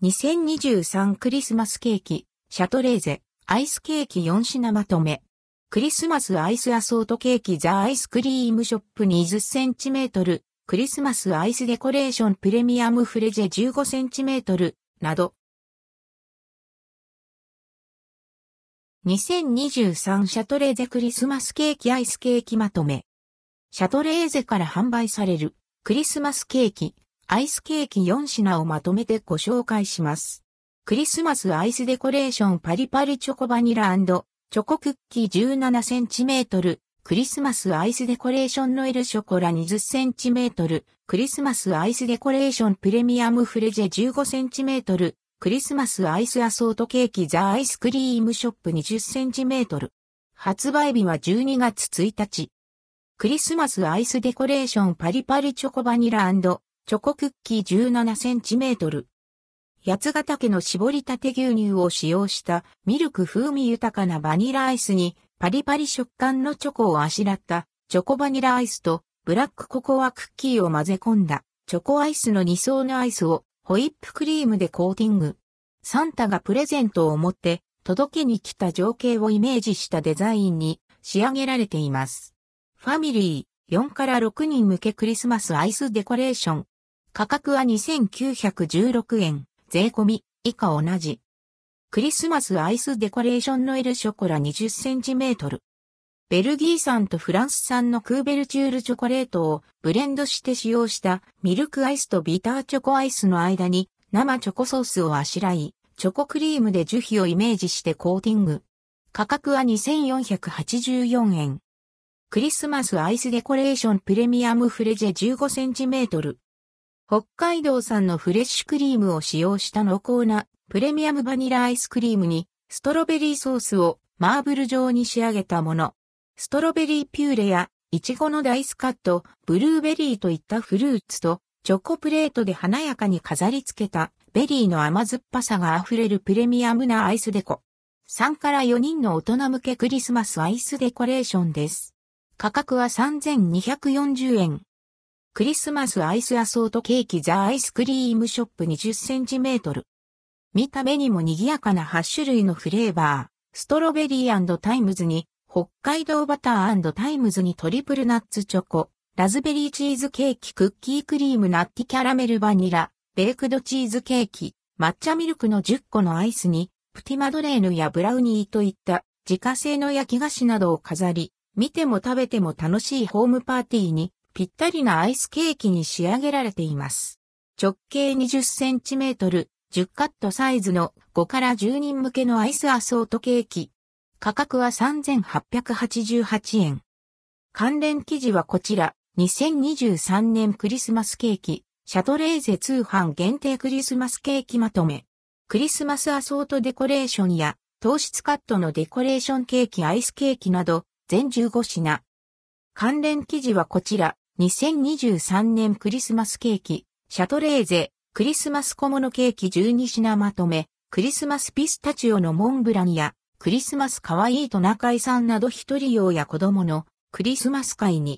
2023クリスマスケーキ、シャトレーゼ、アイスケーキ4品まとめ。クリスマスアイスアソートケーキザアイスクリームショップ 20cm、クリスマスアイスデコレーションプレミアムフレジェ 15cm など。2023シャトレーゼクリスマスケーキアイスケーキまとめ。シャトレーゼから販売されるクリスマスケーキアイスケーキ4品をまとめてご紹介します。クリスマスアイスデコレーションパリパリチョコバニラチョコクッキー 17cm、クリスマスアイスデコレーションノエルショコラ 20cm、クリスマスアイスデコレーションプレミアムフレジェ 15cm、クリスマスアイスアソートケーキザアイスクリームショップ 20cm。発売日は12月1日。クリスマスアイスデコレーションパリパリチョコバニラチョコクッキー 17cm。八ヶ岳の絞りたて牛乳を使用したミルク風味豊かなバニラアイスにパリパリ食感のチョコをあしらったチョコバニラアイスとブラックココアクッキーを混ぜ込んだチョコアイスの2層のアイスをホイップクリームでコーティング。サンタがプレゼントを持って届けに来た情景をイメージしたデザインに仕上げられています。ファミリー4から6人向けクリスマスアイスデコレーション価格は2916円、税込み、以下同じ。クリスマスアイスデコレーションノエルショコラ 20cm。ベルギー産とフランス産のクーベルチュールチョコレートをブレンドして使用したミルクアイスとビターチョコアイスの間に生チョコソースをあしらい、チョコクリームで樹皮をイメージしてコーティング。価格は2484円。クリスマスアイスデコレーションプレミアムフレジェ 15cm。北海道産のフレッシュクリームを使用した濃厚なプレミアムバニラアイスクリームにストロベリーソースをマーブル状に仕上げたもの。ストロベリーピューレやイチゴのダイスカット、ブルーベリーといったフルーツとチョコプレートで華やかに飾り付けたベリーの甘酸っぱさが溢れるプレミアムなアイスデコ。3から4人の大人向けクリスマスアイスデコレーションです。価格は3240円。クリスマスアイスアソートケーキザアイスクリームショップ 20cm。見た目にも賑やかな8種類のフレーバー、ストロベリータイムズに、北海道バタータイムズにトリプルナッツチョコ、ラズベリーチーズケーキクッキークリームナッティキャラメルバニラ、ベークドチーズケーキ、抹茶ミルクの10個のアイスに、プティマドレーヌやブラウニーといった自家製の焼き菓子などを飾り、見ても食べても楽しいホームパーティーにぴったりなアイスケーキに仕上げられています。直径 20cm、10カットサイズの5から10人向けのアイスアソートケーキ。価格は3888円。関連記事はこちら、2023年クリスマスケーキ、シャトレーゼ通販限定クリスマスケーキまとめ。クリスマスアソートデコレーションや糖質カットのデコレーションケーキアイスケーキなど全15品。関連記事はこちら、2023年クリスマスケーキ、シャトレーゼ、クリスマス小物ケーキ。12品まとめ、クリスマスピスタチオのモンブランや、クリスマス可愛いトナカイさんなど一人用や子供の。クリスマス会に。